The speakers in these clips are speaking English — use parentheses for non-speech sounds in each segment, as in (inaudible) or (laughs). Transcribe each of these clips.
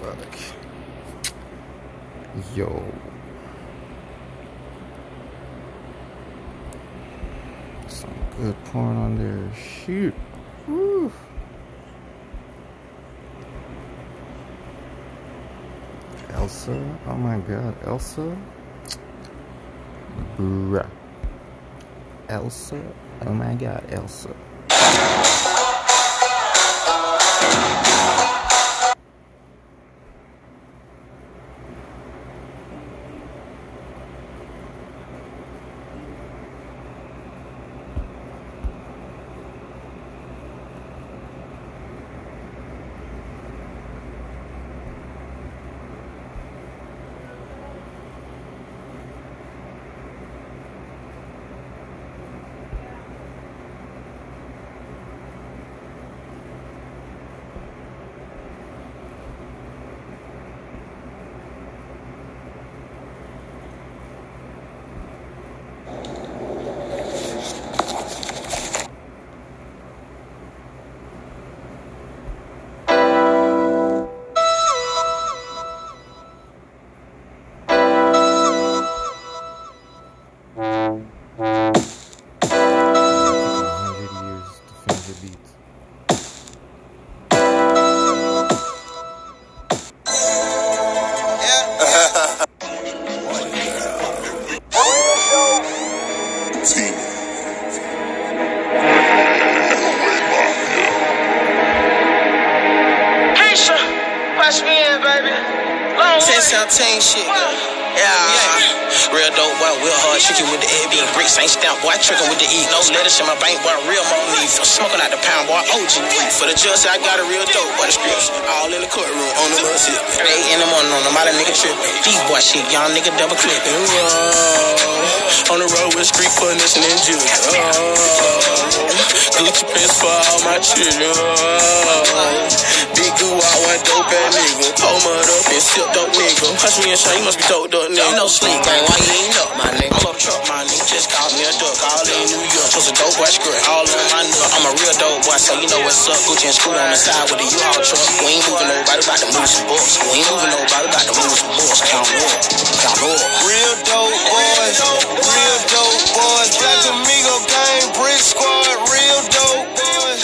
fuck. Yo. Some good porn on there. Shoot. Woo. Elsa. Oh my god, Elsa. Bruh. Elsa. Oh my god, Elsa. Hard chicken with the egg being bricks. Ain't stamp boy, trickin' with the eat. No lettuce in my bank boy, real money. Smoking out the pound boy, OG. For the judge, I got a real dope boy, the scripts. All in the courtroom, on the little shit. 8 in the morning, on the mother nigga trippin'. Deep boy shit, young nigga double clipping. On the road with street furnace and juice. Gucci pants for all my children. Big goo, I want dope ass nigga. Hold mud up and sip dope nigga. Hush me and shine, you must be dope up nigga. Know sleep, gang, why you ain't up, my nigga? I'm up truck, my nigga. Just call me a duck, all in New York. Chose a dope boy skirt, all on my nut. I'm a real dope boy, so you know what's up. Gucci and screw on the side with the U-Haul truck. We ain't moving nobody, about to move some books. We ain't moving nobody, about to move some books. Count more, count more. Real dope boys, real dope boys. Black Amigo gang, brick squad, real dope boys,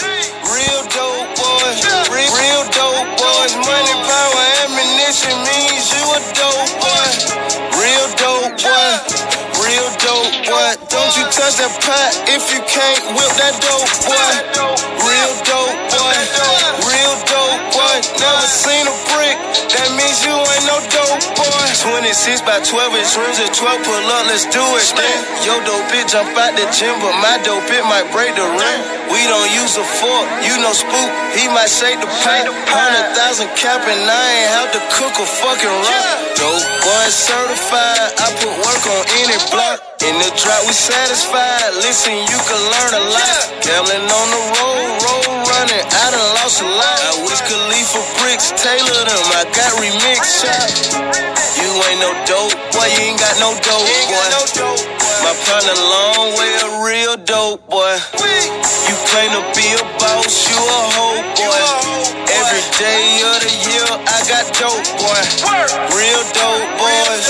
real dope boys, real dope boys. Money, power, ammunition means you a dope Don't you touch that pot if you can't whip that dope boy. Real dope boy, real dope boy. Never seen a brick, that means you ain't no dope. 26 by 12 inch rims at 12, pull up, let's do it then. Yo, dope bitch jump out the gym, but my dope it might break the rim. We don't use a fork, you know spook, he might shake the pot. Hundred thousand cap and I ain't have to cook a fucking rock. Dope boy certified, I put work on any block. In the drop, we satisfied. Listen, you can learn a lot. Gambling on the road, road running. I done lost a lot. I wish Khalifa bricks, Taylor them. I got remix shot. You ain't no dope, boy. You ain't got no dope, boy. My partner, long way a real dope, boy. You claim to be a boss, you a hoe, boy. Every day of the year, I got dope, boy. Real dope boys,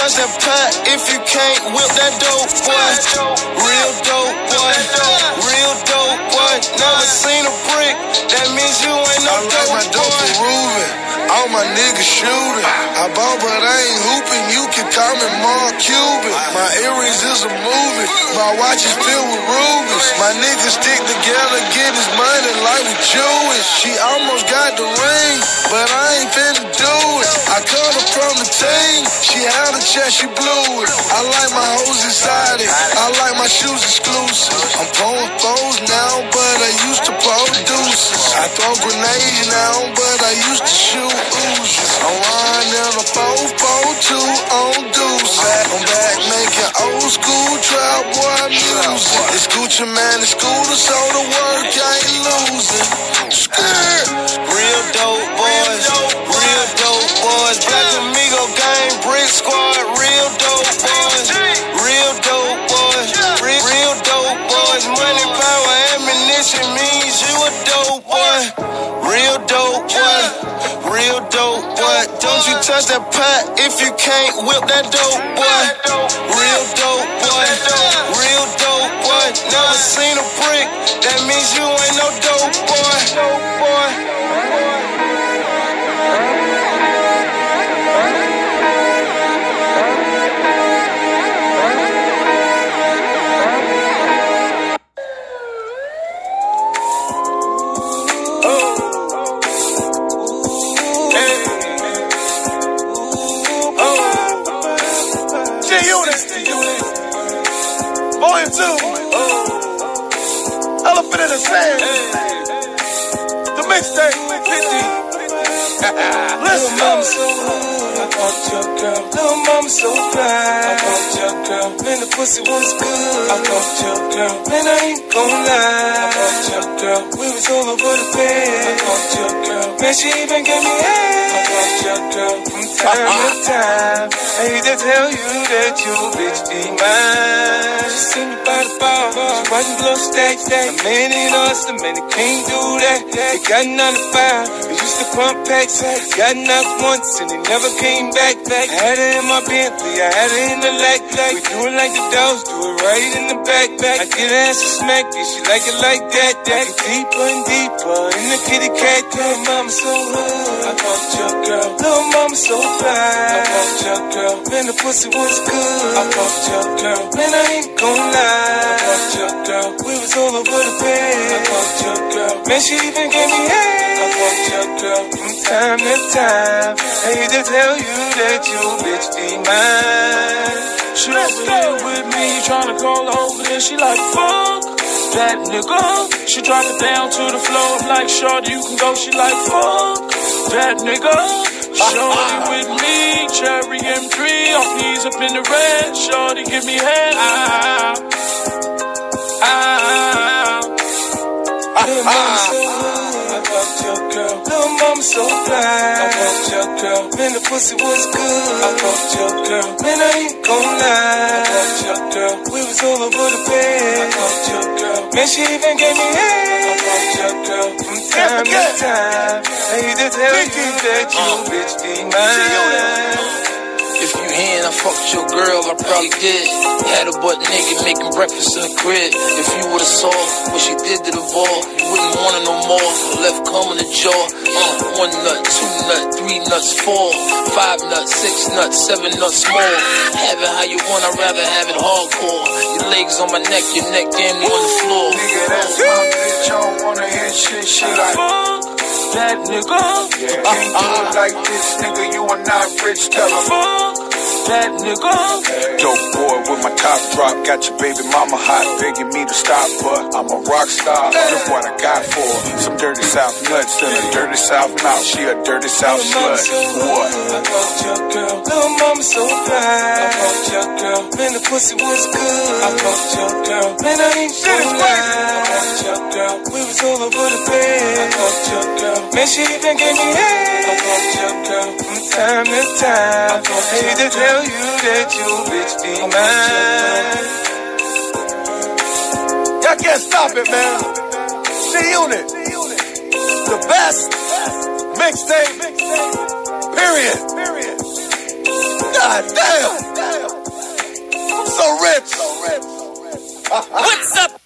That pot if you can't whip that dope boy. Real dope boy, real dope boy. Never seen Niggas shooting. I ball, but I ain't hooping. You can call me Mark Cuban. My earrings is a movie. My watch is filled with rubies. My niggas stick together, get his money like we Jewish. She almost got the ring, but I ain't finna do it. I cut her from the team. She had a chest, she blew it. I like my hoes exotic. I like my shoes exclusive. I'm pulling foes now, but I used to deuces. I throw grenades now, but I used to shoot oozes. I'm riding in a 442 on deuce. I'm back making old school trap boy music. It's Gucci Mane, it's scooter, so the work I ain't losing. Skirt. Real dope boys, real dope boys. Black Amigo gang, brick squad, real dope boys, real dope boys, real dope boys. Money, power, ammunition, me. Boy, you touch that pot if you can't whip that dope, boy. Real dope, boy. Real dope, boy. Never seen a brick. That means you ain't no dope, boy. Dope, boy. You bitch be mine. She seen me by the bar. She watching blow stack stack. A man ain't awesome, man, they can't do that. They got none to five. They used to pump packs. Got knocked once and they never came back. I had it in my Bentley, I had it in the lack. We do it like the dogs, do it right in the back. I get ass a smack, yeah, she like it like that. That deeper and deeper in the kitty cat. Little mama so I want your girl. Little mama so fly, I want your girl. Man, the pussy was good, I want your girl. Man, I ain't gon' lie, I want your girl. We was all over the bed, I want your girl. Man, she even gave me head, I want your girl. From time to time, I hate to tell you that you bitch be mine. She over here with me, tryna call her over there. She like, fuck that nigga. She drop it down to the floor. I'm like, shorty, you can go. She like, fuck that nigga. Shorty with me, cherry M3. Off knees up in the red. Shorty, give me head. Ah, ah, ah, ah, ah Little mama so good, I want your girl. Little mama so fly, I want your girl. Man, the pussy was good, I want your girl. Man, I ain't gon' lie, I want your girl. We was all over the bed, I want your girl. Man, she even gave me head, want your girl. From time to time, I hate to tell you that you bitch be mine. If you in, I fucked your girl, I probably did. Had her butt naked, making breakfast in the crib. If you would've saw what she did to the ball, you wouldn't want it no more. Left cum in the jaw. Uh, one nut, two nut, three nuts, four, five nuts, six nuts, seven nuts more. Have it how you want, I'd rather have it hardcore. Your legs on my neck, your neck damn on the floor. Nigga, that's my bitch. I don't wanna hear shit. She like, that nigga. yeah, can't do it like this, nigga. You are not rich. Tell her. That nigga. Dope boy with my top drop, got your baby mama hot, begging me to stop, but I'm a rock star. Look what I got for her. Some dirty South nuts and a dirty South mouth. She a dirty South slut. What? I want your girl. Little mama so bad. I want your girl. Man, the pussy was good. I want your girl. Man, I ain't lie. I want your girl. We was all over the bed. I want your girl. Man, she even gave me head. I want your girl. From time to time, I hate to tell you that you bitch be mine. Y'all can't stop it, man. G Unit. The best mixtape. Period. God damn. I'm so rich. What's up?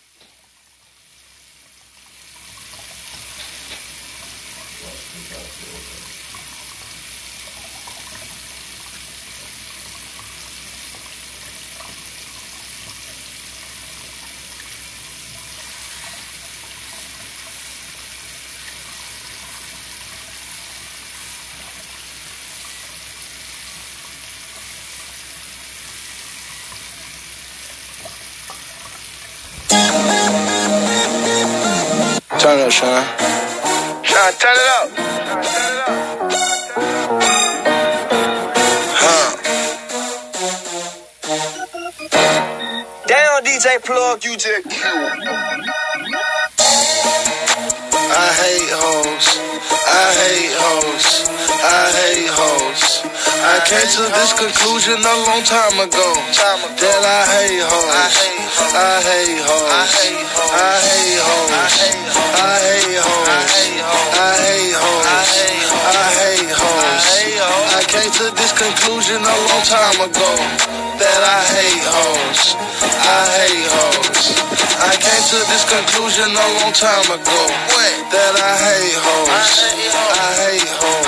Sean. Sean, turn it up. Huh. Down, DJ Plug, you just I hate hoes. I hate hoes. I hate hoes. I came to this conclusion a long time ago. That I hate hoes. I hate hoes. I hate hoes. I hate hoes. I hate hoes. I hate hoes. I hate hoes. I came to this conclusion a long time ago that I hate hoes. I hate hoes. I came to this conclusion a long time ago that I hate hoes. I hate hoes.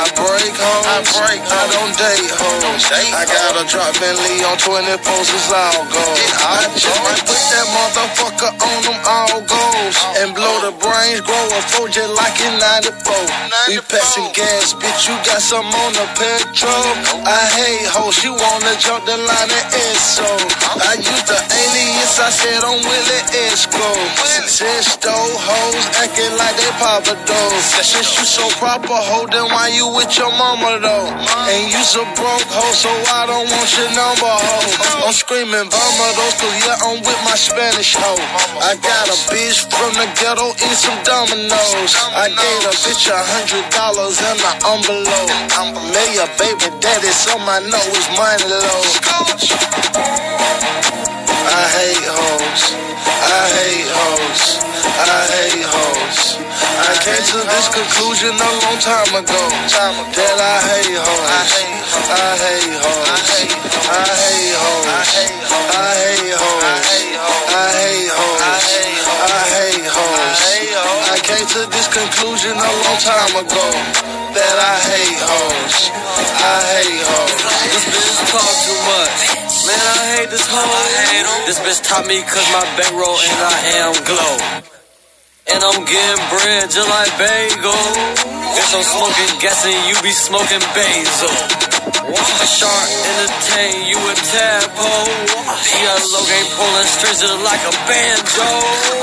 I break hoes. I break. I don't date hoes. I got a drop Bentley on 20 poses. I'll go. I just might put that motherfucker on them all goals and blow the brains, grow a four jet like in 94. We passing gas, bitch. You got some on the petrol. I hate hoes. She wanna jump the line and ESO. I used the alias. I said I'm Willie Esco. Said stole hoes acting like they Papa Doe. Since you so proper, hoe, then why you with your mama though? And you so broke hoe, so I don't want your number hoe. I'm screaming vomitos, cause yeah, I'm with my Spanish hoe. I got a bitch from the ghetto, eat some dominoes. I gave a bitch a hundred dollars in an envelope. I'm a mayor baby daddy, so my know is money low. I hate hoes. I hate hoes. I hate hoes. I came to this conclusion a long time ago that I hate hoes. I hate hoes. I hate hoes. I hate hoes. I hate hoes. I hate hoes. I came to this conclusion a long time ago that I hate hoes. I hate hoes. This bitch talk too much. Man, I hate this hoe. This bitch taught me cause my bankroll and I am glow. And I'm getting bread just like bagel. If I'm smoking gas and you be smoking basil. A shark in the tank, you a tadpole. She a low game pulling strings like a banjo.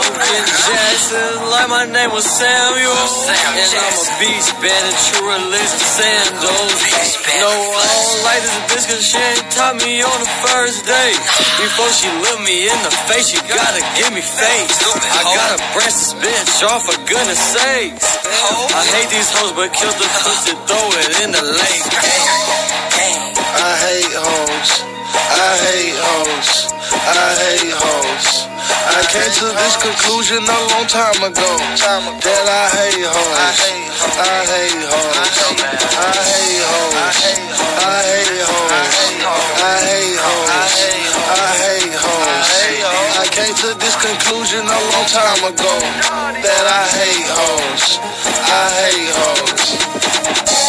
I'm Ken Jackson, like my name was Samuel. And I'm a beast, bandit, true religion sandals. No, I don't like this bitch cause she ain't taught me on the first date. Before she look me in the face, she gotta give me face. I gotta brush this bitch off for goodness sakes. I hate these hoes, but kill the pussy, throw it in the lake. I hate hoes. I hate hoes. I hate hoes. I came to this conclusion a long time ago that I hate hoes. I hate hoes. I hate hoes. I hate hoes. I hate hoes. I hate hoes. I came to this conclusion a long time ago that I hate hoes. I hate hoes.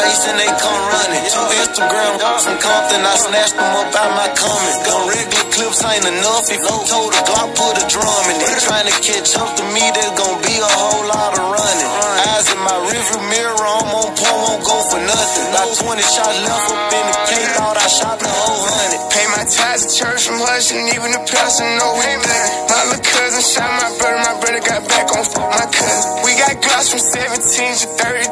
And they come running. Two Instagram from Compton, I snatched them up out my comment. Gun regular clips ain't enough. If you told a Glock, put a drum in it. Trying to catch up to me, there's gonna be a whole lot of running. Eyes in my rearview mirror, I'm on point, won't go nothing. About 20 shots left up in the cake, thought I shot the whole hundred. Pay my tithes to church from hush and even the pastor know we done. My little cousin shot my brother, my brother got back on my cousin. We got gloss from 17 to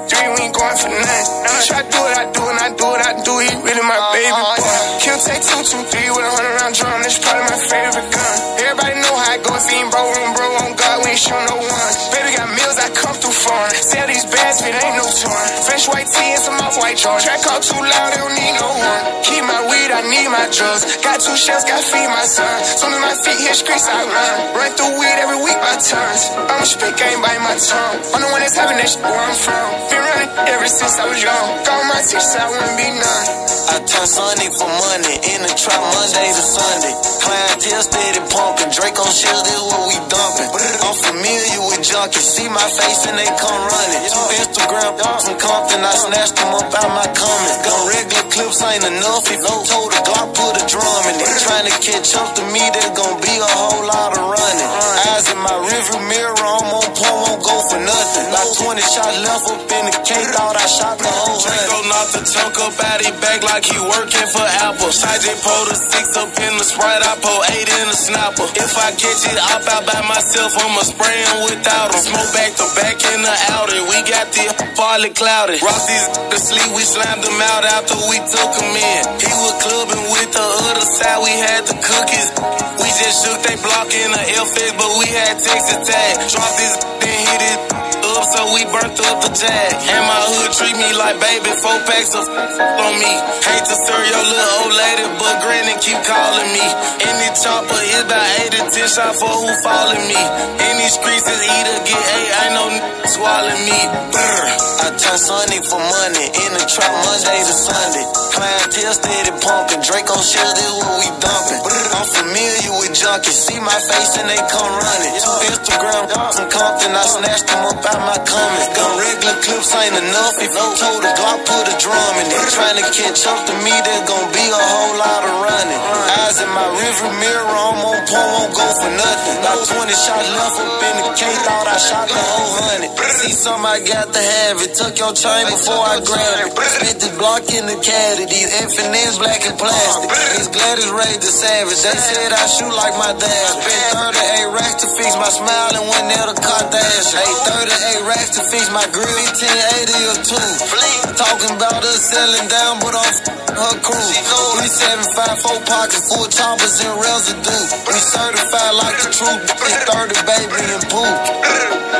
33, we ain't going for nothing. He try to do it, I do it, I do it, I do it, he really my uh-huh, baby boy. Kill take two, two, three with a hundred round drum, that's probably my favorite gun. Everybody know how it go, if he ain't bro, bro, on God, we ain't shoot no one. Baby got meals, come through foreign. Sell these bags, it ain't no torn. Fresh white tee and some off-white Jordan. Track out too loud, they don't need no one. Keep my weed, I need my drugs. Got two shells, got feed my son. Soon as my feet hit streets, I run. Run through weed every week by turns. I'ma I ain't bite my tongue. I'm the one that's having that shit where I'm from. Been running ever since I was young. Got my teachers, I wouldn't be none. I turn Sunday for money in the trap Monday to Sunday. Clientele steady pumping. Draco shells, that's what we dumping. I'm familiar with junkies. See my face and they come running. Two Instagram from Compton, I snatched them up out my comment. Gun regular clips ain't enough. If you told a Glock, put a drum in it. Trying to catch up to me, there's gonna be a whole lot of running. Eyes in my rearview mirror, I'm on point, won't go for nothing. About 20 shots left up in the cake, thought I shot the whole hundred. Draco knocked the chunk up out his back like he working for Apple. I just pulled a six up in the Sprite, I pull eight in the snapper. If I catch it up out by myself, I'ma spray him without him. Smoke back to back in the outer. We got the farley clouded. Rossi's to sleep, we slammed him out after we took him in. He was clubbing with the other side, we had the cookies. We just shook they block in the LFX, but we had Texas tag. Dropped this, then hit it up, so we burnt up the jag. And my hood treat me like baby, four packs of on me. Hate to serve your little old lady, but granny keep calling me. The chopper, it's about eight to ten shots for who following me. In these streets, it's either get eight, ain't no n- swallowing me. Brr. I turn Sunday for money, in the trap Monday to Sunday. Clientele steady pumping, Draco shells, this what we dumping. I'm familiar with junkies, see my face and they come running. Two Instagram from Compton, I snatched them up out my comments. Gun regular clips ain't enough. If you told a Glock, put a drum in it. Trying to catch up to me, there's gonna be a whole lot of running. Eyes in my rearview mirror, I'm on point, won't go for nothing. Got 20 shots left up in the K, thought I shot the whole hundred. See something I got to have it. Took your chain before I grabbed it. Spit the block in the caddy. These F and N's black and plastic. These Gladys Ray the savage. They said I shoot like my dad. Spent 38 racks to fix my smile and went there to cut dash. Hey, 38 racks to fix my grill. 1080 or two. Talking about us selling down, but off her crew. 3754 pockets full choppers and residue. We certified like the truth. It's 30 baby and poop.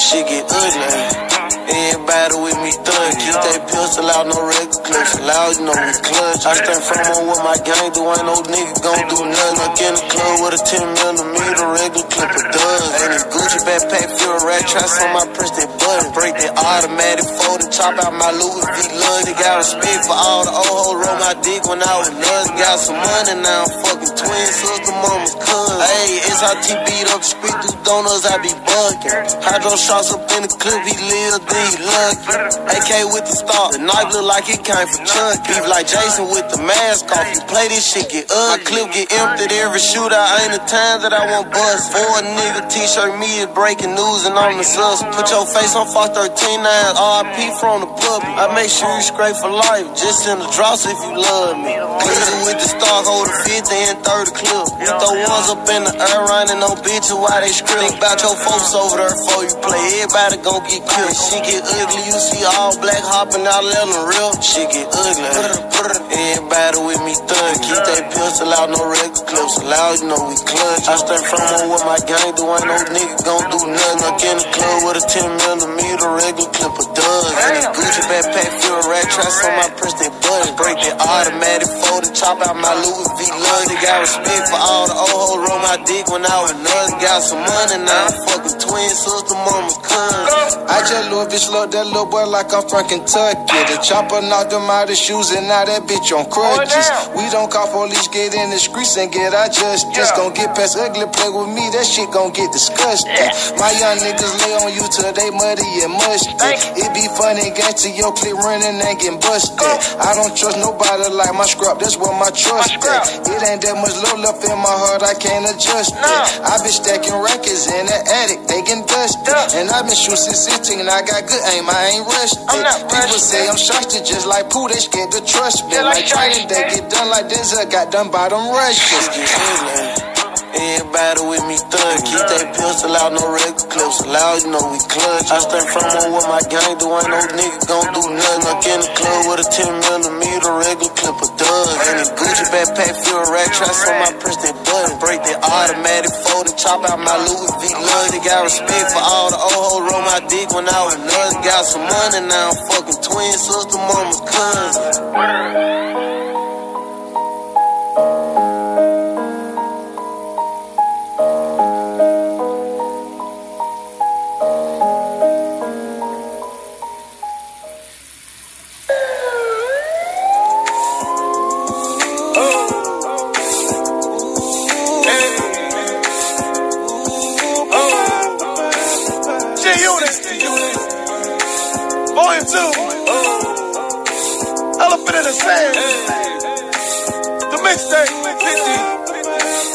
Shit get ugly. Everybody with me thug. Keep that pistol out, no regular clips. Loud, you know we clutch. I stand firm on what my gang do. Ain't no nigga gon' do nothing. I Like in the club with a 10 millimeter regular clip of does. Ain't a Gucci backpack, feel a rat traps on my press that button. Break that automatic fold and chop out my Louis V lug. They got respect for all the old hoes. Roll my dick when I was nuts. Got some money now. I'm fucking twin sister, mama's cousin. Hey, SRT beat up street through donuts. I be bucking. Hydro shots up in the clip. He live, then he lucky. AK with the star. The knife look like it came from Chuck. Beef like Jason with the mask off. You play this shit, get ugly. My clip get emptied every shootout. Ain't the time that I want bust. For nigga t-shirt, me is breaking news and I'm the sus. Put your face on Fox 13 now. RIP from the public. I make sure you scrape for life. Just in the drops if you love me. Glizzy with the star, hold a 50 and 30 clip. Throw ones up in the air, running no bitches while they script. Think about your folks over there before you play. Everybody gon' get killed. She get ugly, you see all black hopping out, let them real. She get ugly. Everybody with me thug. Keep that pistol out, no regular clips. Loud, you know we clutch. I stand from on what my gang do. Ain't no nigga gon' do nothing. Like in the club with a 10 millimeter regular clip of duds. And this Gucci backpack, feel a rat traps on my press that button. Break that automatic fold and chop out my Louis V lug. They got respect for all the old hoes. Roll my dick when I was nuts. Got some money now. Fucking twin sister, mama's cousin. I just little bitch love that little boy like I'm from Kentucky. The chopper knocked him out of shoes and now that bitch on crutches. We don't call police, get in the streets and get our justice. Gon' get past ugly, play with me, that shit gon' get disgusting. My young niggas lay on you till they muddy and musty. It be funny, gangsta your clip running and getting busted. I don't trust nobody like my scrap, that's where my trust at. It ain't that much love left in my heart, I can't adjust it. I been stacking records in the attic, they getting dusted. And I been shooting since 16 and I got good aim, I ain't rushed it. People say I'm shusted just like Pooh, they scared to trust me. Yeah, Like training, they get done like Denzel got done by them Russians. Everybody with me thug. Keep that pistol out, no regular clips. Loud, you know we clutch. I stand firm on what my gang do. Ain't no nigga gon' do nothing. Like in the club with a 10 millimeter regular clip of duds. And this Gucci backpack, feel a rat traps on my press that button. Break that automatic fold and chop out my Louis V lug. They got respect for all the old hoes. Roll my dick when I was nuts. Got some money now. I'm fucking twin sister, mama's cousin. in too. Oh. Elephant in the sand. The mixtape.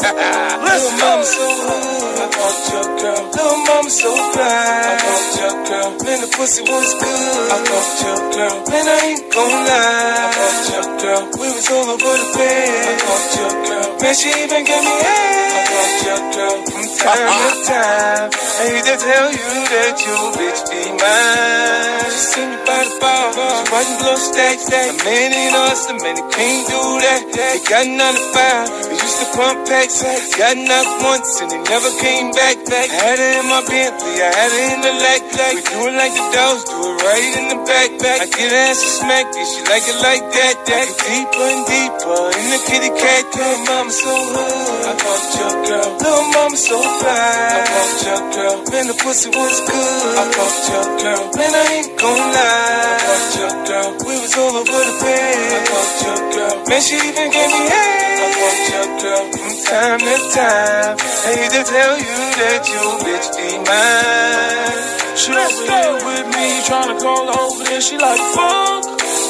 (laughs) Little mama so hot, I want your girl. Little mama so fly, I want your girl. Man, the pussy was good, I want your girl. Man, I ain't gon' lie, I want your girl. We was all over the bed, I want your girl. Man, she even gave me head. I fucked your girl. From time to time. I hate to tell you that you bitch be mine. She seen you by the bar. She watching blow stack stack. A man ain't awesome, man, he can't do that. He got to five. He used to pump packs. Got knocked once and he never came back. back. I had her in my Bentley, I had her in the lack. We do it like the dogs, do it right in the back. back. I get ass a smack it, she like it like that. That deeper and deeper in the kitty cat. Little mama so hood. I fucked your girl. Little mama so fly. I fucked your girl. Man, the pussy was good. I fucked your girl. Man, I ain't gon' lie. I fucked your girl. We was all over the bed. I fucked your girl. Man, she even gave me head. I fucked your girl. From time to time. I hate to tell you that you bitch be mine. She over here with me, tryna call her over there. She like, fuck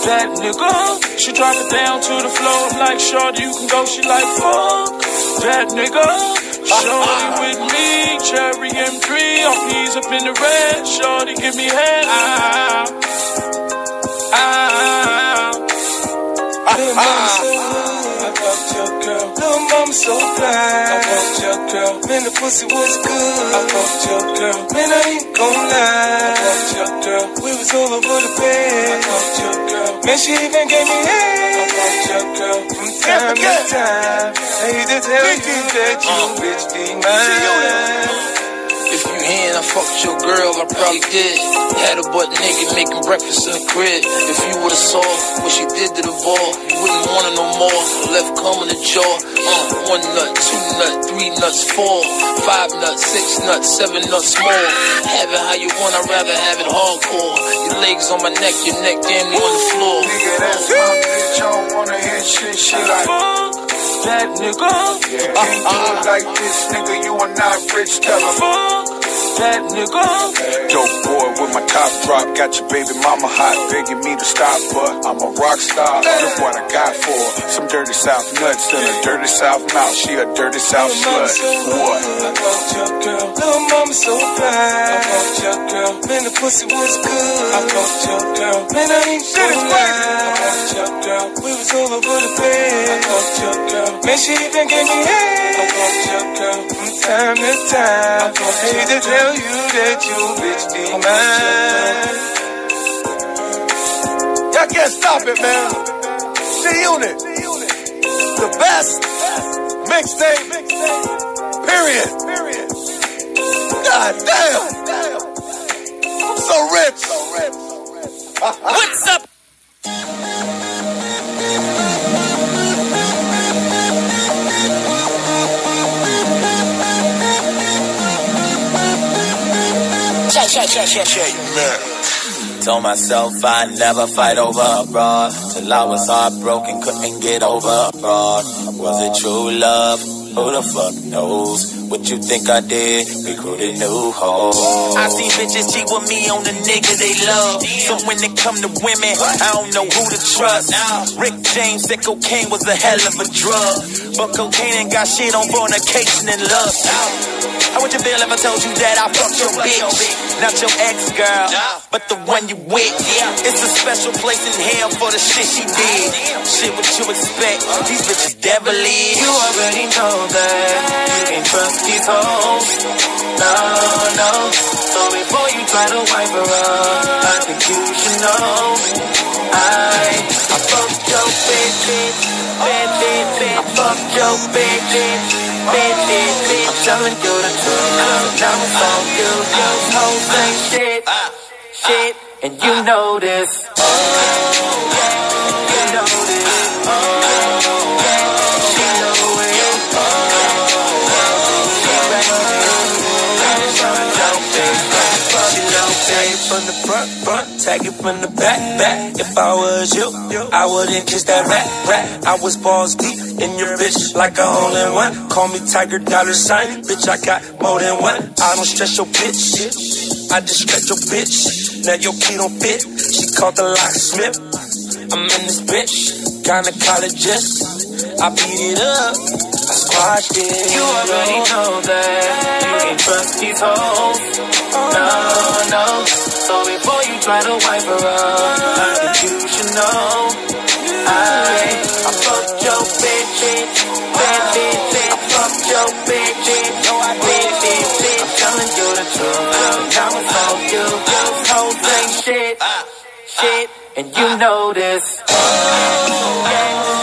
that nigga. She drop it down to the floor. I'm like, shorty, you can go. She like, fuck that nigga. Shorty (laughs) with me, cherry M3. All peas up in the red. Shorty, give me head. Ah, ah, Little mama Little mama so fly. I fucked your girl. Man, the pussy was good. I fucked your girl. Man, I ain't gon' lie. I fucked your girl. We was all over the bed. I fucked your girl. Man, she even gave me head. I fucked your girl. From time to time. I hate to tell you that you uh. bitch be mine. If you here and I fucked your girl, I probably did. Had a butt naked making breakfast in the crib. If you would've saw what she did to the ball, you wouldn't want it no more. Left cum in the jaw. Uh, one nut, two nut, three nuts, four, five nuts, six nuts, seven nuts more. Have it how you want, I'd rather have it hardcore. Your legs on my neck, your neck damn near on the floor. Nigga, that's my bitch. I don't wanna hear shit. She like, that nigga. yeah, can't do it like this, nigga. You are not rich. Tell her. Uh-huh. That nigga. Dope boy with my top drop, got your baby mama hot, begging me to stop, but I'm a rock star. Look what I got for her. some dirty South nuts and a dirty South mouth. She a dirty South slut. What? I fucked your girl. Little mama so bad. I fucked your girl. Man, the pussy was good. I fucked your girl. Man, I ain't gon' lie. I fucked your girl. We was all over the bed. I fucked your girl. Man, she even gave me head. I fucked your girl. From time to time. I hate to tell you that you bitch be mine. Y'all can't stop it, man. G Unit. The best mixtape. Period. God damn. I'm so rich. What's up? Told myself I'd never fight over a broad Till I was heartbroken, couldn't get over a broad Was it true love? Who the fuck knows? What you think I did? Recruited new hoes I see bitches cheat with me on the nigga they love. So when it come to women, I don't know who to trust. Rick James said cocaine was a hell of a drug. But cocaine ain't got shit on fornication and lust. How would you feel if I told you that I fucked your bitch? Not your ex girl, but the one you with. It's a special place in hell for the shit she did. Shit what you expect, these bitches devilly. You already know that you can't trust these hoes. No, no. So before you try to wipe her up, I think you should know. I, I fucked your bitch, bitch, bitch, bitch. I fucked your bitch, bitch, bitch, bitch. I'm telling you the truth. I'm on you, you hoes ain't shit, shit, and you know this. Oh, yeah, you know this. Oh, front, front, tag it from the back, back. If I was you, I wouldn't kiss that rat, rat. I was balls deep in your bitch like a hole in one. Call me Tiger Dollar Sign, bitch. I got more than one. I don't stress your bitch. I just stretch your bitch. Now your key don't fit. She called the locksmith. I'm in this bitch, gynecologist. I beat it up. I squashed it. You already know that you can trust these hoes. No, no. So before you try to wipe her up, I think you should know. I, I fucked your bitch, bad bitch, I fucked your bitch, no I did bitch. I'm telling you the truth. Now it's all you, this whole thing shit, shit, and you know this. Yeah,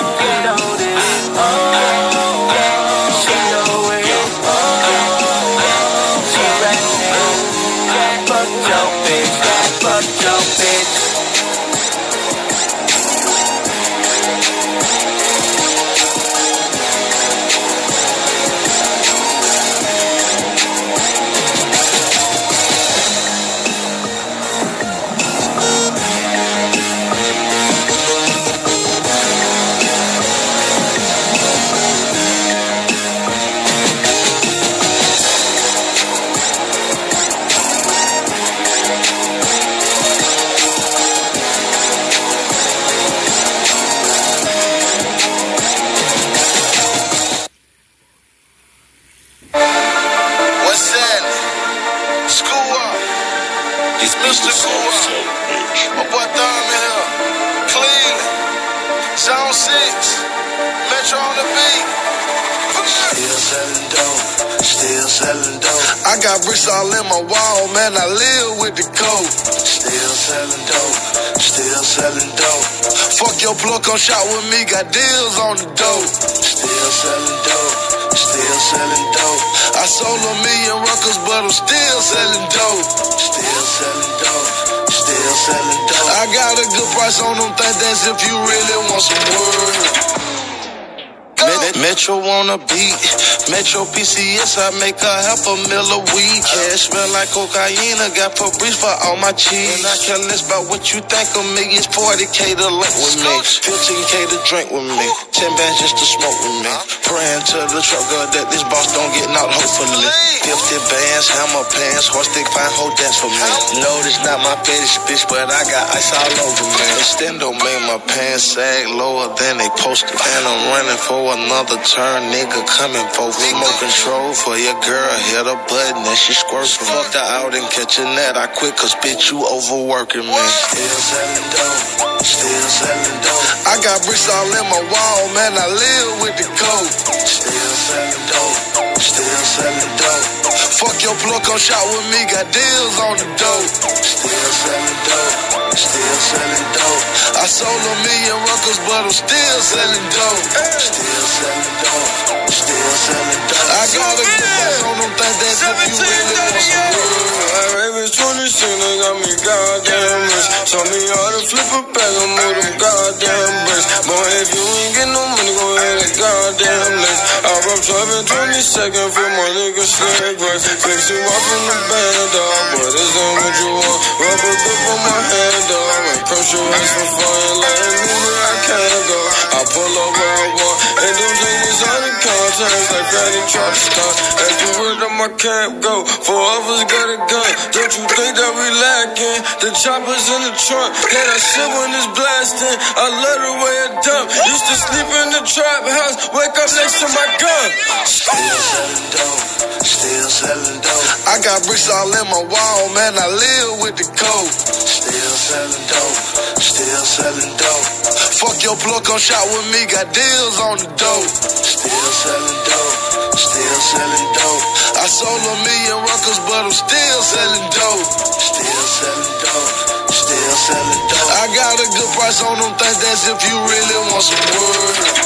shot with me. Got deals on the dope. Still selling dope, still selling dope. I sold a million records, but I'm still selling dope. Still selling dope, still selling dope. I got a good price on them things. That's if you really want some word. Metro beat, Metro PCS, I make a half a mill a week. Cash smell like cocaine, I got Febreze for all my cheese. And I care less about what you think of me, it's 40k to link with me, 15k to drink with me, 10 bands just to smoke with me. Praying to the truck God that this boss don't get knocked, hopefully. 50 bands, hammer pants, horse stick, fine hoe dance for me. No, this not my fetish, bitch, but I got ice all over me. Extendo made my pants sag lower than they posted. And I'm running for another turn, nigga coming for remote control for your girl. Hit a button and she squirts. Fucked her out and catch a net. I quit cause bitch, you overworking me. Still selling dope, still selling got bricks all in my wall, man. I live with the code. Still selling dope, still selling dope. Fuck your plug, come shot with me. Got deals on the dope. Still selling dope, still selling dope. I sold a million records, but I'm still selling dope. Still selling dope, still selling dope. I got a price on them things. That's if you really want some. Raven's 26, they got me goddamn rich. Taught me how to flip a bag and move them goddamn bricks. Boy, if you ain't get no money, go ahead and goddamn list. I rub 12 and 20 seconds for my nigga slick rights. Fix you up in the band, dog. But this ain't what you want. Rubber grip on my hand, dog. And pressure ice for fun. Letting me where I can't go. Pull up where I want. And them on the contacts like Fatty Stunt. As you word on my camp go. Four of us got a gun. Don't you think that we lacking? The choppers in the trunk. That shit when it's blasting. I love the way it dump. Used to sleep in the trap house. Wake up next to my gun. Still selling dope, still selling dope. I got bricks all in my wall, man. I live with the code. Still selling dope, still selling dope. Fuck your plug, come shot with me. Got deals on the dope. Still selling dope, still selling dope. I sold a million records, but I'm still selling dope. Still selling dope, still selling dope. I got a good price on them things. That's if you really want some word.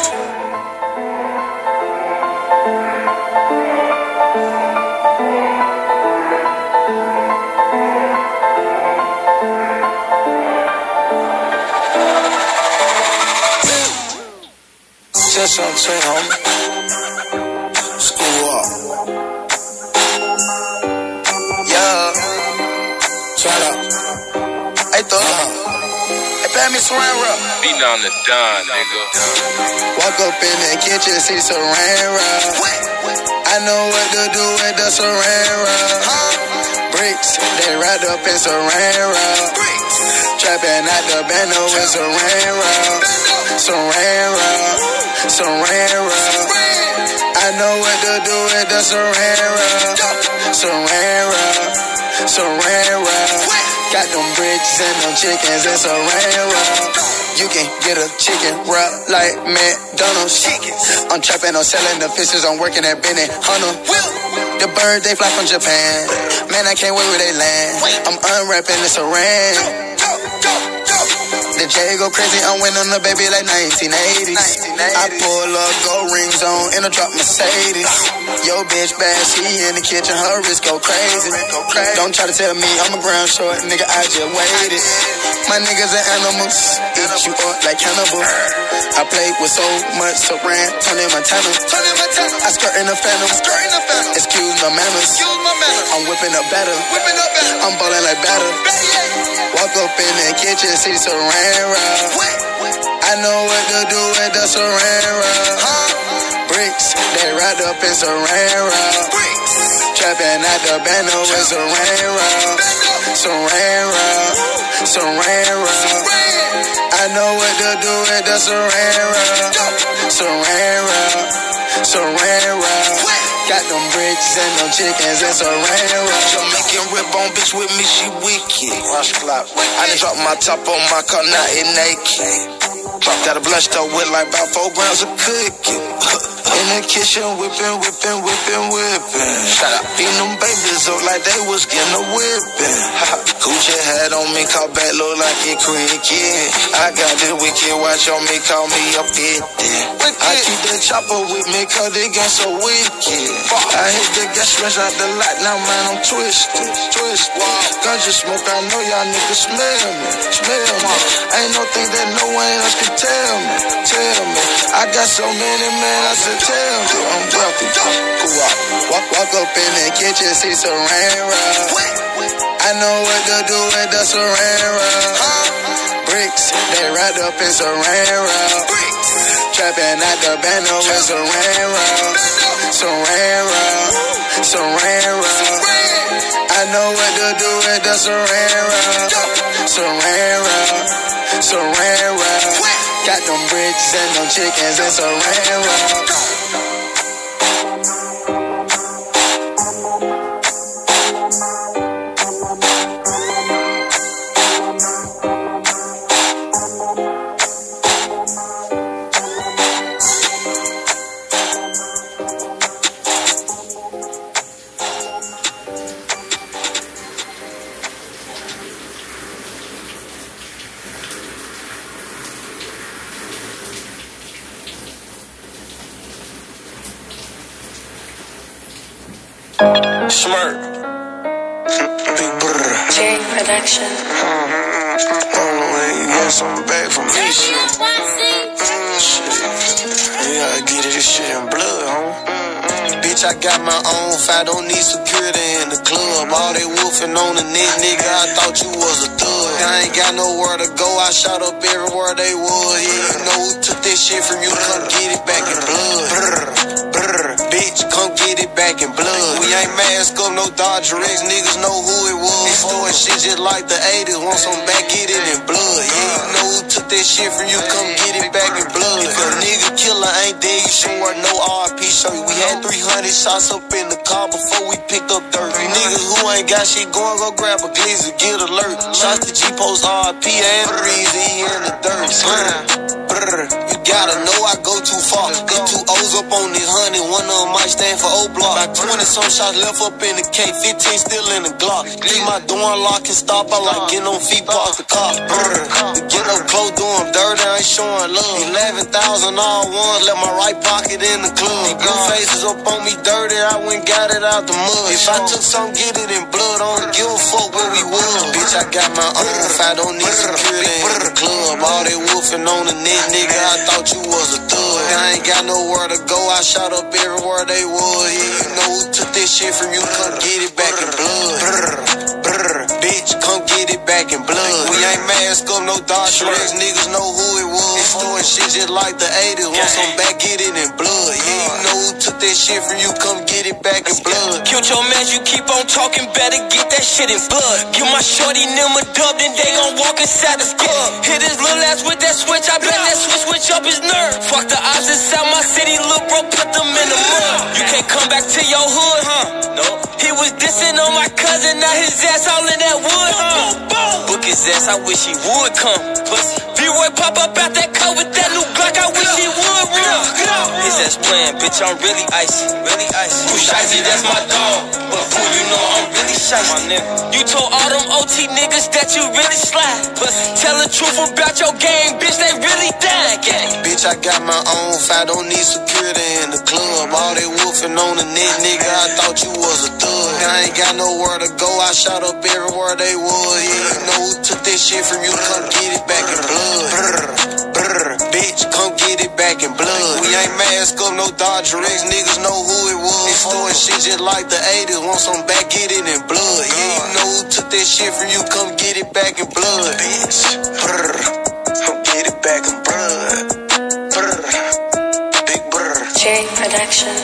Said something to him. School up. Yeah. Shut up. Hey, throw up. Uh-huh. Hey, pass me round rub. Beating on the Don, nigga. Walk up in the kitchen, see saran wrap. I know what to do with the saran wrap. Bricks, they wrapped up in saran wrap. Trapping out the bando with saran wrap. Saran wrap, wrap. I know what to do with the wrap. Saran wrap. Got them bricks and them chickens and wrap. You can get a chicken wrap like McDonald's. I'm trapping, I'm selling the fishes, I'm working at Bennett Hunter. The birds, they fly from Japan. Man, I can't wait where they land. I'm unwrapping the saran. J go crazy, I'm winning the baby like 1980s. I pull up gold rings on in a drop Mercedes. Yo, bitch bad, she in the kitchen, her wrist go crazy. Don't try to tell me I'm a ground short, nigga, I just waited. My niggas are animals, eat you up like cannibal. I play with so much saran, Tony Montana. I skirt in the phantom, excuse my manners. I'm whipping up better, I'm ballin' like batter. Walk up in the kitchen, see saran wrap. I know what to do with the saran wrap. Bricks, they wrapped up in saran wrap. Trapping at the bando with saran wrap. Saran wrap, saran wrap. I know what to do with the saran wrap. Saran wrap, saran wrap. Got them bricks and them chickens and saran wrap. Jamaican rip on bitch with me, she wicked. Rush clock. I done dropped my top on my car, now it naked. Got a blush stove with like about four grams of cookie. (laughs) In the kitchen, whipping, whipping, whipping, whipping. Shut up. Beating them babies up like they was getting a whipping. (laughs) Gucci hat on me, call back, look like it cricket. I got the wicked watch on me, call me a 50. I keep the chopper with me, cause they get so wicked. I hit the gas rush out the lot, now man, I'm twisted, Twist. twisted. Ganja smoke, I know y'all niggas smell me, smell me. Ain't no thing that no one else can tell me, tell me. I got so many men, I said, tell me, I'm wealthy. Out, walk, walk up in the kitchen, see wrap. I know what to do with the wrap. Bricks, they wrapped up in wrap. Trapping at the bando with wrap, saran wrap. I know what to do with the wrap, saran wrap. Got them bricks and them chickens and saran Smirk. Big brr. J Production. On the way, you get something back from. Shit. Yeah, I get it, this shit in blood, huh? Bitch, I got my own fight, don't need security in the club. All they wolfing on the net, nigga, I thought you was a thug. I ain't got nowhere to go, I shot up everywhere they was. Yeah, you know who took this shit from you, come get it back in blood. Brr, brr, bitch, come get it back in blood. We ain't mask up, no Dodger X, niggas know who it was. Storing shit just like the 80s, want some back, get it in blood. Yeah, you know who took that shit from you, come get it back in blood. If a nigga killer ain't dead, you should wear no RP shirt. We had 300 shots up in the car before we picked up dirt. You niggas who ain't got shit going, go grab a glizzy, get alert. Shots to G-Post RP and Breezy he in the dirt. Brr, brr, you gotta know I go too far. Get two O's up on this honey, one of them might stand for O block. About 20 some shots left up in the K, 15 still in the Glock. Leave my door unlocked and stop, I like getting on feet, park the cop. Brr, to get up close, do 'em dirty, I ain't showing love. 11,000 all one, left my right pocket in the club. Blue faces up on me dirty, I went got it out the mud. If I took some, get it in blood, I don't give a fuck where we was. Bitch, I got my own, if I don't need security in the club. All they wolfing on the net, nigga, I thought you was a. I ain't got nowhere to go, I shot up everywhere they was. Yeah, you know who took this shit from you, come get it back in blood. Bitch, come get it back in blood. We ain't mask up, no Dodge Rex, niggas know who it was. It's Doing shit just like the 80s, want some back, get it in blood. Yeah, you know who took that shit from you, come get it back in blood. Killed your man, you keep on talking, better get that shit in blood. Give my shorty them a dub, then they gon' walk inside the club. Hit his little ass with that switch, I bet that switch switch up his nerve. Fuck the odds inside my city, look bro, put them in the mud. You can't come back to your hood, huh? No. Was dissing on my cousin, now his ass all in that wood, huh? Book his ass, I wish he would come. Pussy. B-Roy pop up out that car with that new Glock, I wish he would run. His ass playing, bitch, I'm really icy, really icy. Who icy, that's my dog. But fool, you know I'm really shiesty. You told all them OT niggas that you really slide. Pussy. Tell the truth about your game, bitch, they really dying, gang. Bitch, I got my own fight, don't need security in the club. All they wolfing on the net, nigga, I thought you was a thug. I ain't got nowhere to go, I shot up everywhere they was. Yeah, you know who took that shit from you, come get it back in blood. Brr, brr, bitch, come get it back in blood. We ain't mask up, no Dodge Rex, niggas know who it was. It's Doing shit just like the 80s, want some back, get it in blood. Yeah, you know who took that shit from you, come get it back in blood. Bitch, brr, come get it back in blood. Brr, big brr. J Production.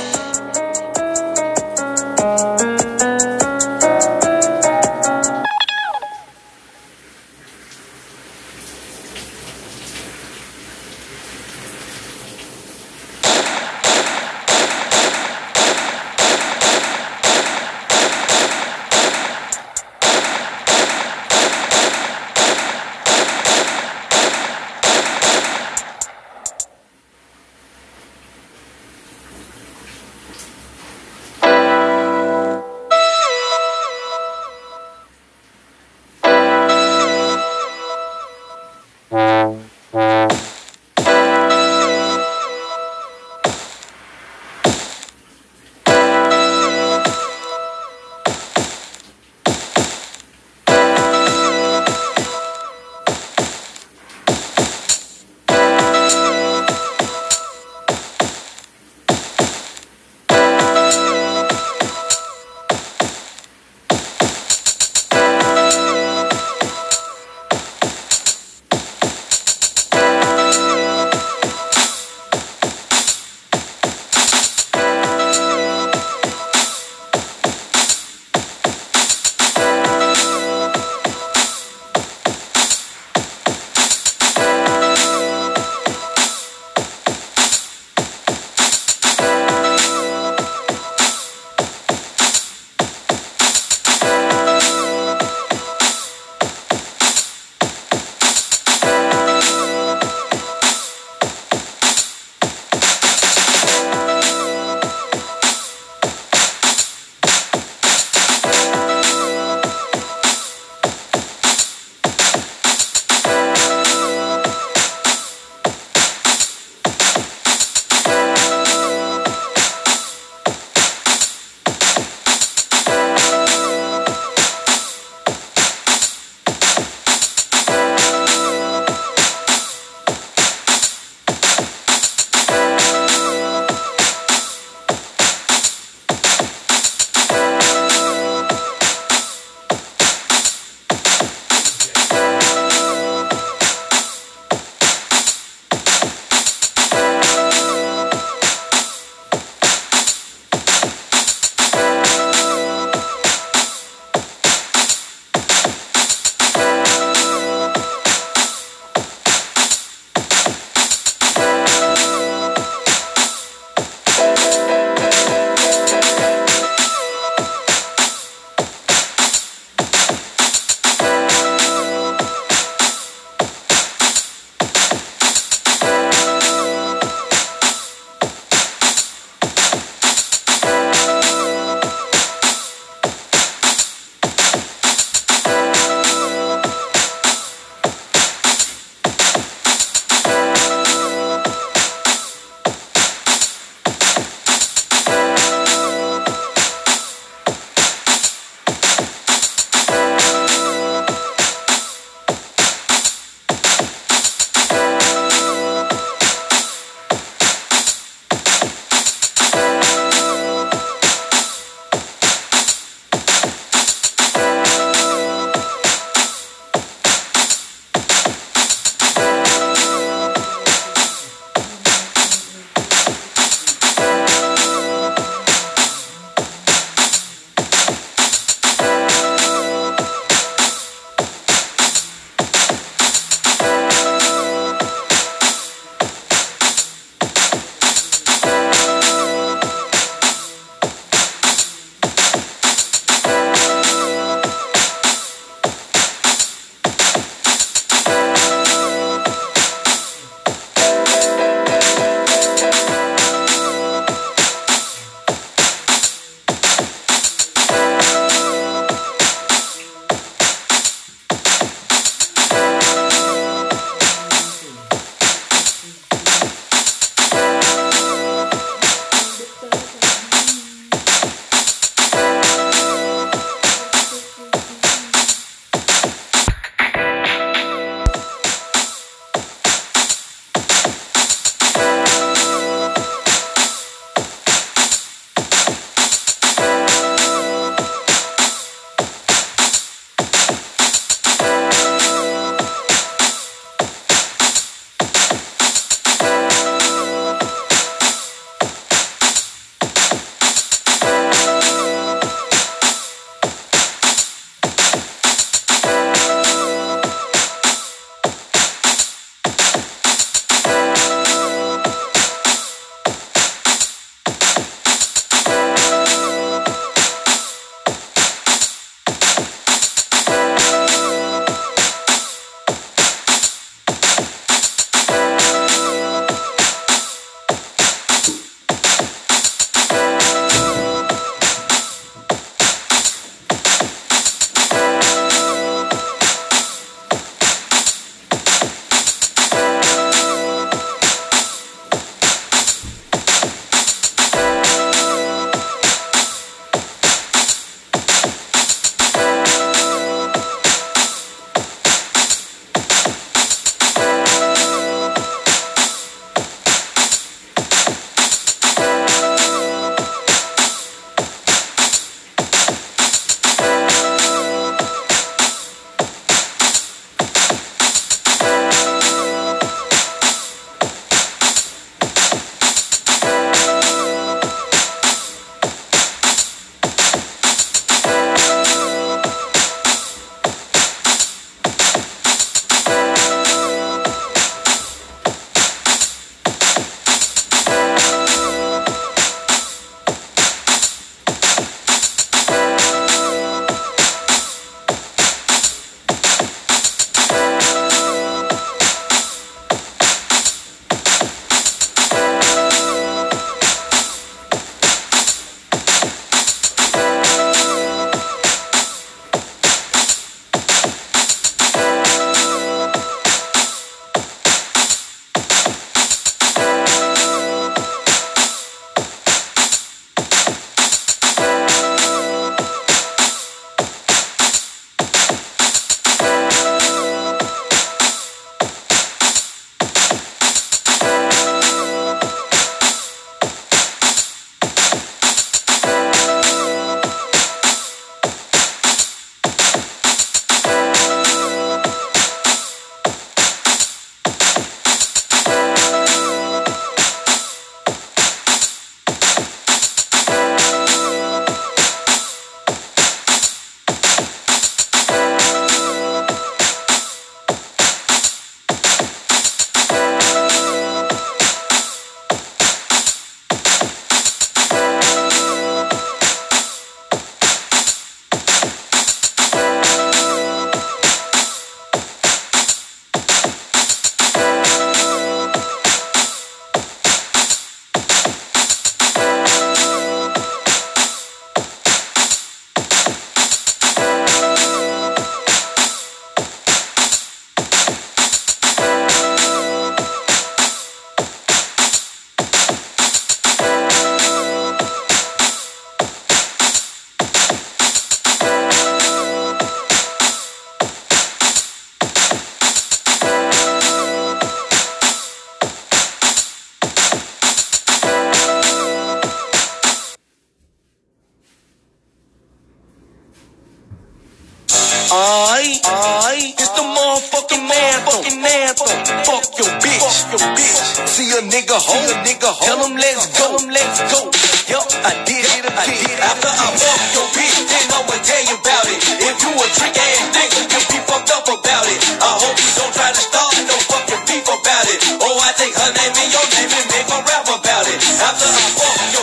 Alright, alright, it's the motherfucking anthem. anthem. Fuck your bitch, fuck your bitch. See a nigga hoe, a nigga hoe. Tell him let's go, him let's go. Yup, I did it, I did it. After I fuck your bitch, then I'ma tell you about it. If you a trick ass dick, you be fucked up about it. I hope you don't try to start no fucking beef about it. Oh, I take her name and your name and make a rap about it. After I fuck your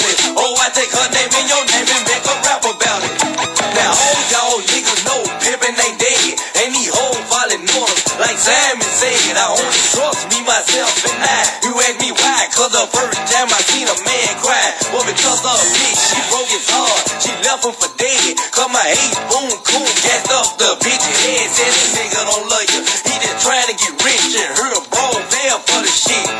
about it. Oh, I take her name in your name and make a rap about it. Now, all y'all niggas know pimpin' ain't dead. And these hold falling on like Simon said. I only trust me, myself, and I. You ask me why? Cause the first time I seen a man cry well, because of a bitch. She broke his heart. She left him for dead. Cause my hate boom cool gassed up the bitch head. Said this nigga don't love you. He just trying to get rich and her a broad there for the shit.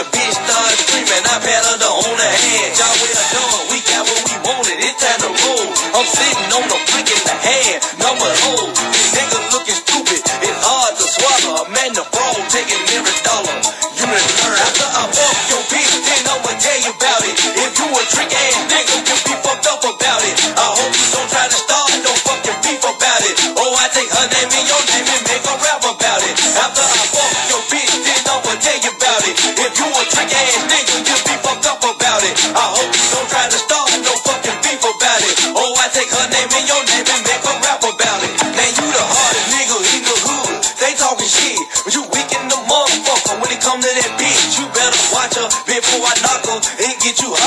the bitch started screaming. I pat her on the head. Y'all well done. We got what we wanted. It's time to roll. I'm sitting on the get you.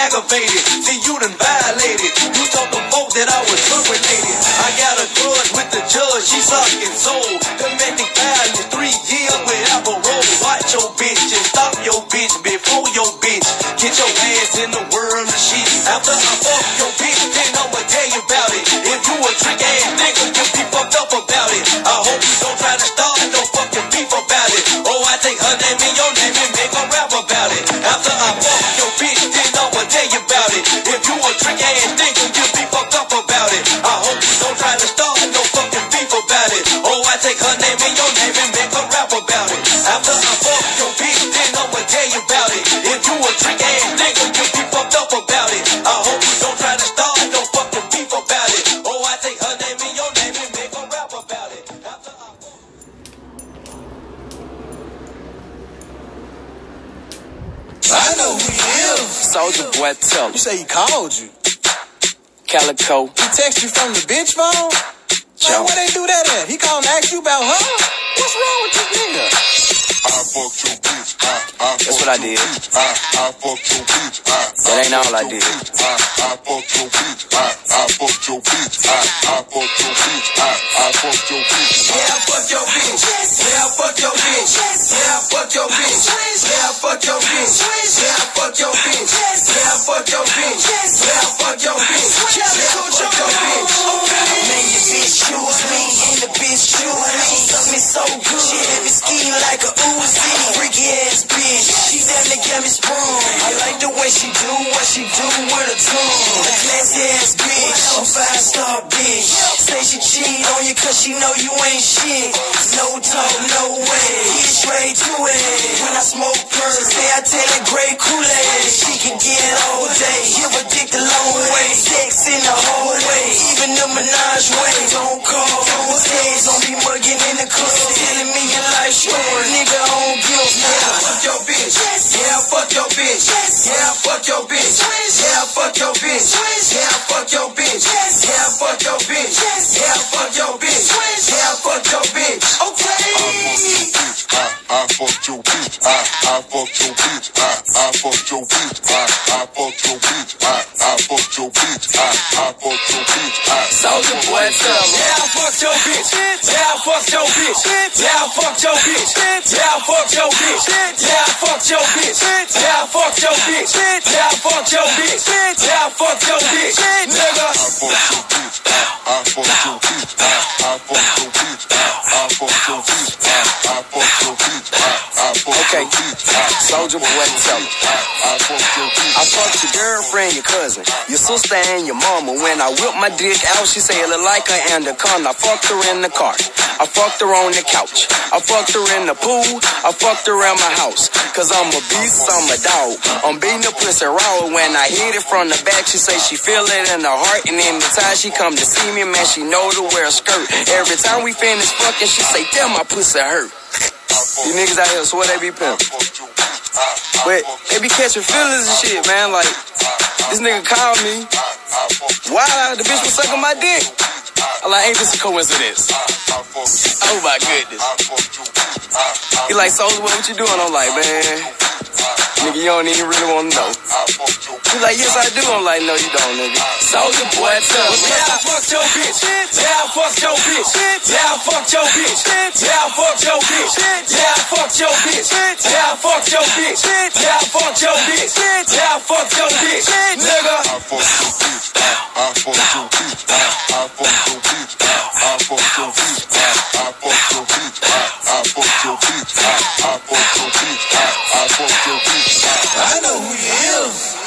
aggravated. See, you done violated. You told the folk that I was drug. I got a grudge with the judge, she sucking soul. Domestic violence, three years without parole. Watch your bitch and stop your bitch before your bitch. Get your ass in the world of shit. After I fuck your bitch, then I'ma tell you about it. If you a trick ass nigga, you be fucked up about it. I hope you don't try to stop. say he called you. Calico. He text you from the bitch phone? Joe. Like, where they do that at? He called and asked you about her? What's wrong with this nigga? That's what I did. I, I fucked your bitch. I, That ain't all I did. I, I your bitch. I, I your bitch. I, I your bitch. I, I your bitch. Yeah, fuck your bitch. Yeah, fuck your bitch. Yeah, fuck your bitch. Yeah, fuck your bitch. Yeah, fuck your bitch. Yeah, fuck your bitch. Yeah, fuck your bitch. Yeah, fuck your bitch. So good, she had me skiing like a Uzi. Freaky ass bitch, she definitely got me sprung. I like the way she do what she do with her tongue. A classy ass bitch, a five star bitch. Say she cheat on you cause she know you ain't shit. No talk, no way. Get straight to it. When I smoke her, say I tell that great Kool-Aid. She can get all day. Give a dick the long way. Sex in the hallway. Even the menage way. Don't call, don't text. Don't sister, and your mama. When I whip my dick out, she say it looked like her anaconda. I fucked her in the car. I fucked her on the couch. I fucked her in the pool. I fucked her around my house. Cause I'm a beast, I'm a dog. I'm beating the pussy raw. When I hit it from the back, she say she feel it in her heart. And in the time she come to see me, man, she know to wear a skirt. Every time we finish fucking, she say, damn, my pussy hurt. You niggas out here swear they be pimp. But they be catching feelings and shit, man. Like, this nigga called me. Why the bitch was sucking my dick? I'm like, ain't this a coincidence? Oh my goodness. He like, Soldier, what you doing? I'm like, man, nigga, you don't even really want to know. He like, yes, I do. I'm like, no, you don't, nigga. Soldier boy, tell me. Yeah, I fucked your bitch. Yeah, I fucked your bitch. Yeah, I fucked your bitch. Yeah, I fucked your bitch. Yeah, I fucked your bitch. Yeah, I fucked your bitch. Yeah, I fucked your bitch. Yeah, I fucked your bitch. Nigga. I fucked your bitch. I, I fucked your bitch. I, I fucked your bitch. I, I fucked your bitch. I, I fucked your bitch. I, I fucked your bitch. I, I fucked your bitch. I, I your bitch. I know who you is.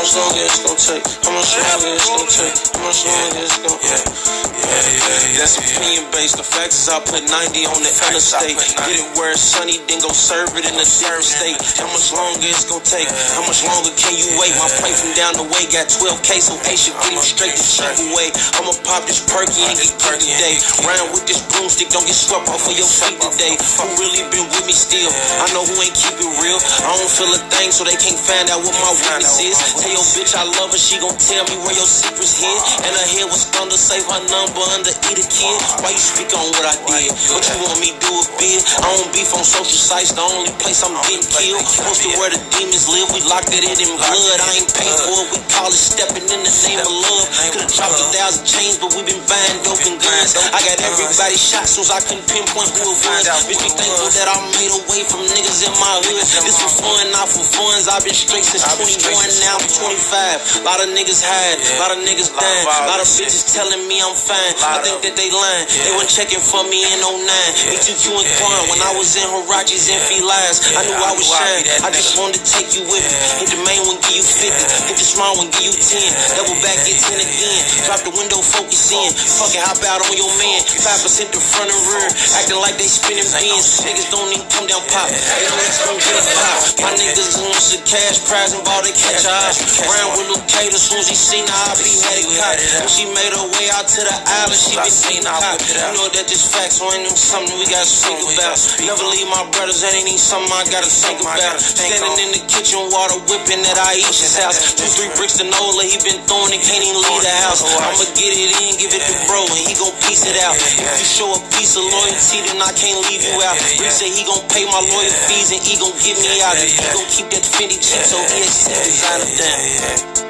How much longer it's gonna take? How much longer it's gonna take? How much longer it's gonna Yeah, yeah, yeah, yeah. That's opinion based. The facts is I put 90 on the interstate. Get it where it's sunny, then go serve it in the third state. How much longer it's gonna take? How much longer can you wait? My plane from down the way got 12K, so A should get him straight to check away. I'ma pop this perky and get perky today. Round with this broomstick, don't get swept off of your feet today. Who really been with me still? I know who ain't keep it real. I don't feel a thing, so they can't find out what my weakness is. Tell your bitch I love her, she gon' tell me where your secrets hid. And her head was thunder, save her number under either kid. Why you speak on what I did? What you want me do a bid? I don't beef on social sites, the only place I'm getting killed. Posted where the demons live, we locked it in in blood. I ain't paid for it, we call it stepping in the name of love. Could've dropped a thousand chains, but we been buying dope and guns. I got everybody shot, so I couldn't pinpoint who it was. Bitch, be thankful that I made away from niggas in my hood. This for fun, not for funds. I've been straight since 21, now I'm 25. Lot of niggas hide, lot of niggas dying. Lot of bitches telling me I'm fine. I think that they lying. They were checking for me in 09. ETQ and Quan when I was in Harachis and Felias. I knew I was shine. I just wanted to take you with me. Hit the main one, give you 50. Hit the small one, give you 10. Double back, get 10 again. Drop the window, focus in. Fucking hop out on your man. 5% the front and rear. Acting like they spinning beans. Niggas don't even come down pop. They know it's gonna get a pop. My niggas want some cash prize and ball they catch eyes. Ran with Luke soon as he seen her, I be had it caught. When she made her way out to the island, she been seen her caught. You know that this facts, so ain't no something we gotta speak about. Never leave my brothers, that ain't even something I gotta think about. Standing in the kitchen, water whipping at Aisha's house. Two, three bricks to Nola, he been throwing and can't even leave the house. I'ma get it in, give it to bro, and he gon' piece it out. If you show a piece of loyalty, then I can't leave you out. Rick say he gon' pay my lawyer fees and he gon' get me out. He gon' keep that Fendi cheap, so he ain't designer down yeah.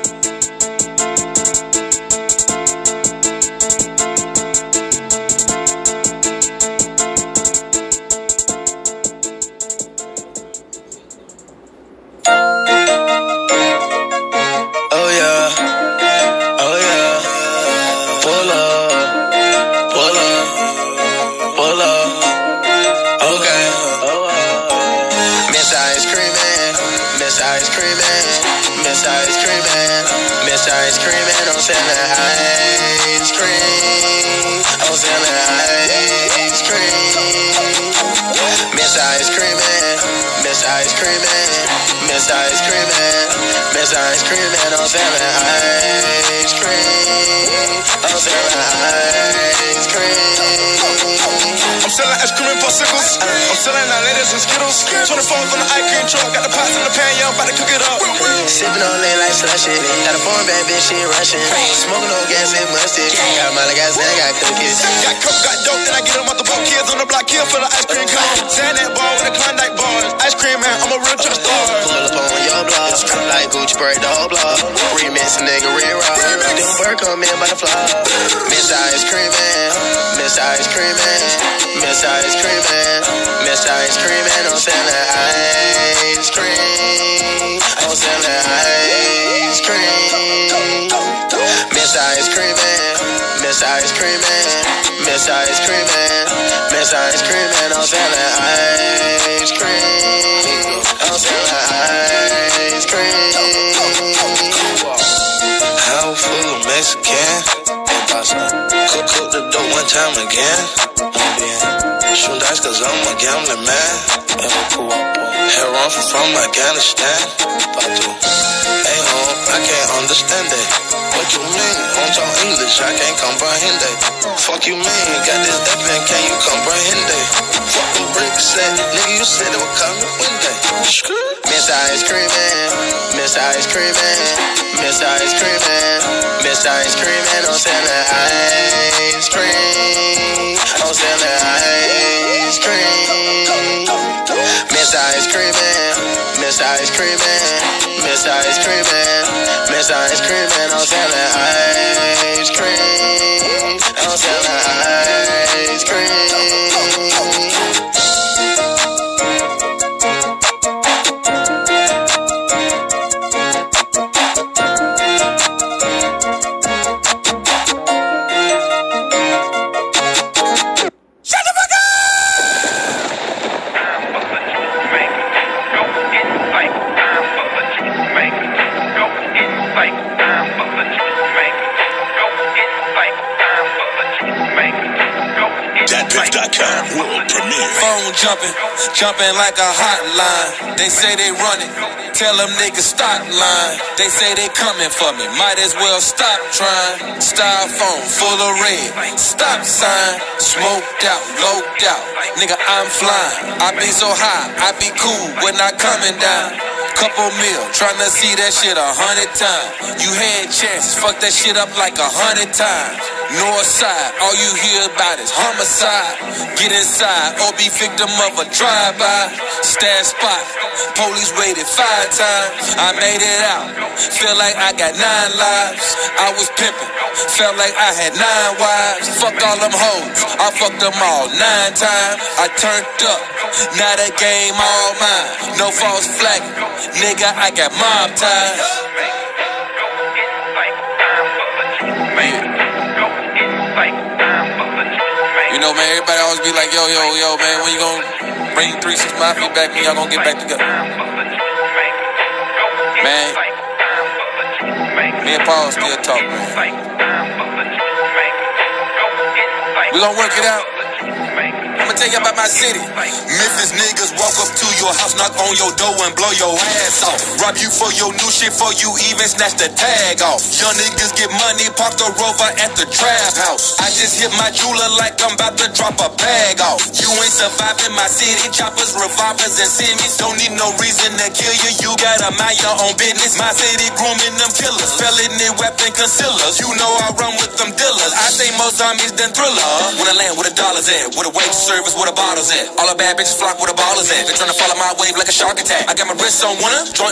Miss Ice Cream Man, Miss Ice Cream Man. I'm selling ice cream. I'm selling ice. Ice cream and popsicles. I'm selling out ladies and skittles. 24s on the ice cream truck. Got the pots in the pan, yeah, I'm about to cook it up. Sipping on lean like slushy. Got a foreign bad bitch, she rushing. Smoking on gas and mustard. Got Molly, got Zan, got cookies. Got coke, got dope, then I get them out the boat. Kids on the block here for the ice cream cone. Xanax ball with the Klondike bars. Ice cream man, I'm a real trip star. Pull up on your block. Gucci, break the whole block. Remix a nigga, red rock. Them bird come in by the fly. Miss Ice Cream Man. Miss Ice Cream Man. Miss Ice Cream Man. Miss Ice Cream Man. I'm selling ice cream. I'm selling ice cream. Miss Ice Cream. Miss Ice Cream. Miss Ice Cream. Miss Ice Cream. I'm selling ice cream. I'm selling ice cream. House full of Mexican. Cook, cook the dope one time again. Shoot dice cause I'm a gambling man. Hair on from, Afghanistan. Hey home, I can't understand that. What you mean? Don't talk English, I can't comprehend that. Fuck you mean? Got this and can you comprehend that? Fuck the bricks set, nigga you said it would come one day. Miss Ice Cream Miss Ice Cream Miss Ice Cream Miss Ice Cream. I'm selling ice cream. I'm selling ice cream. Miss Ice Cream Man, Miss Ice Cream Man, Miss Ice Cream Man, Miss Ice Cream Man. I'm selling ice cream. I'm selling ice cream. DatPiff.com world premiere. Phone jumping, jumping like a hotline. They say they running, tell them niggas stop line. They say they coming for me, might as well stop trying. Styrofoam full of red, stop sign. Smoked out, loped out, nigga I'm flying. I be so high, I be cool when I coming down. Couple mil, tryna see that shit a hundred times. You had chances, fuck that shit up like a hundred times. North side, all you hear about is homicide. Get inside or be victim of a drive-by. Stash spot, police raided five times. I made it out, feel like I got nine lives. I was pimping, felt like I had nine wives. Fuck all them hoes, I fucked them all nine times. I turned up, now the game all mine. No false flag, nigga, I got mob ties. You know, man, everybody always be like, yo, yo, yo, man, when you gonna bring 3 6 Mafia back when y'all gonna get back together? Man, me and Paul still talk, man. We gonna work it out. I'm I'ma tell you about my city. Memphis niggas walk up to your house, knock on your door and blow your ass off. Rob you for your new shit, for you even snatch the tag off. Young niggas get money, park the rover at the trap house. I just hit my jeweler like I'm about to drop a bag off. You ain't surviving my city, choppers, revolvers, and semis. Don't need no reason to kill you, you gotta mind your own business. My city grooming them killers, felony weapon concealers. You know I run with them dealers. I say more zombies than thriller. When I land, where the dollars at? Where the wage service, where the bottles at? All the bad bitches flock where the ball is at. They tryna follow my wave like a shark attack. I got my wrist on winner, uh, joint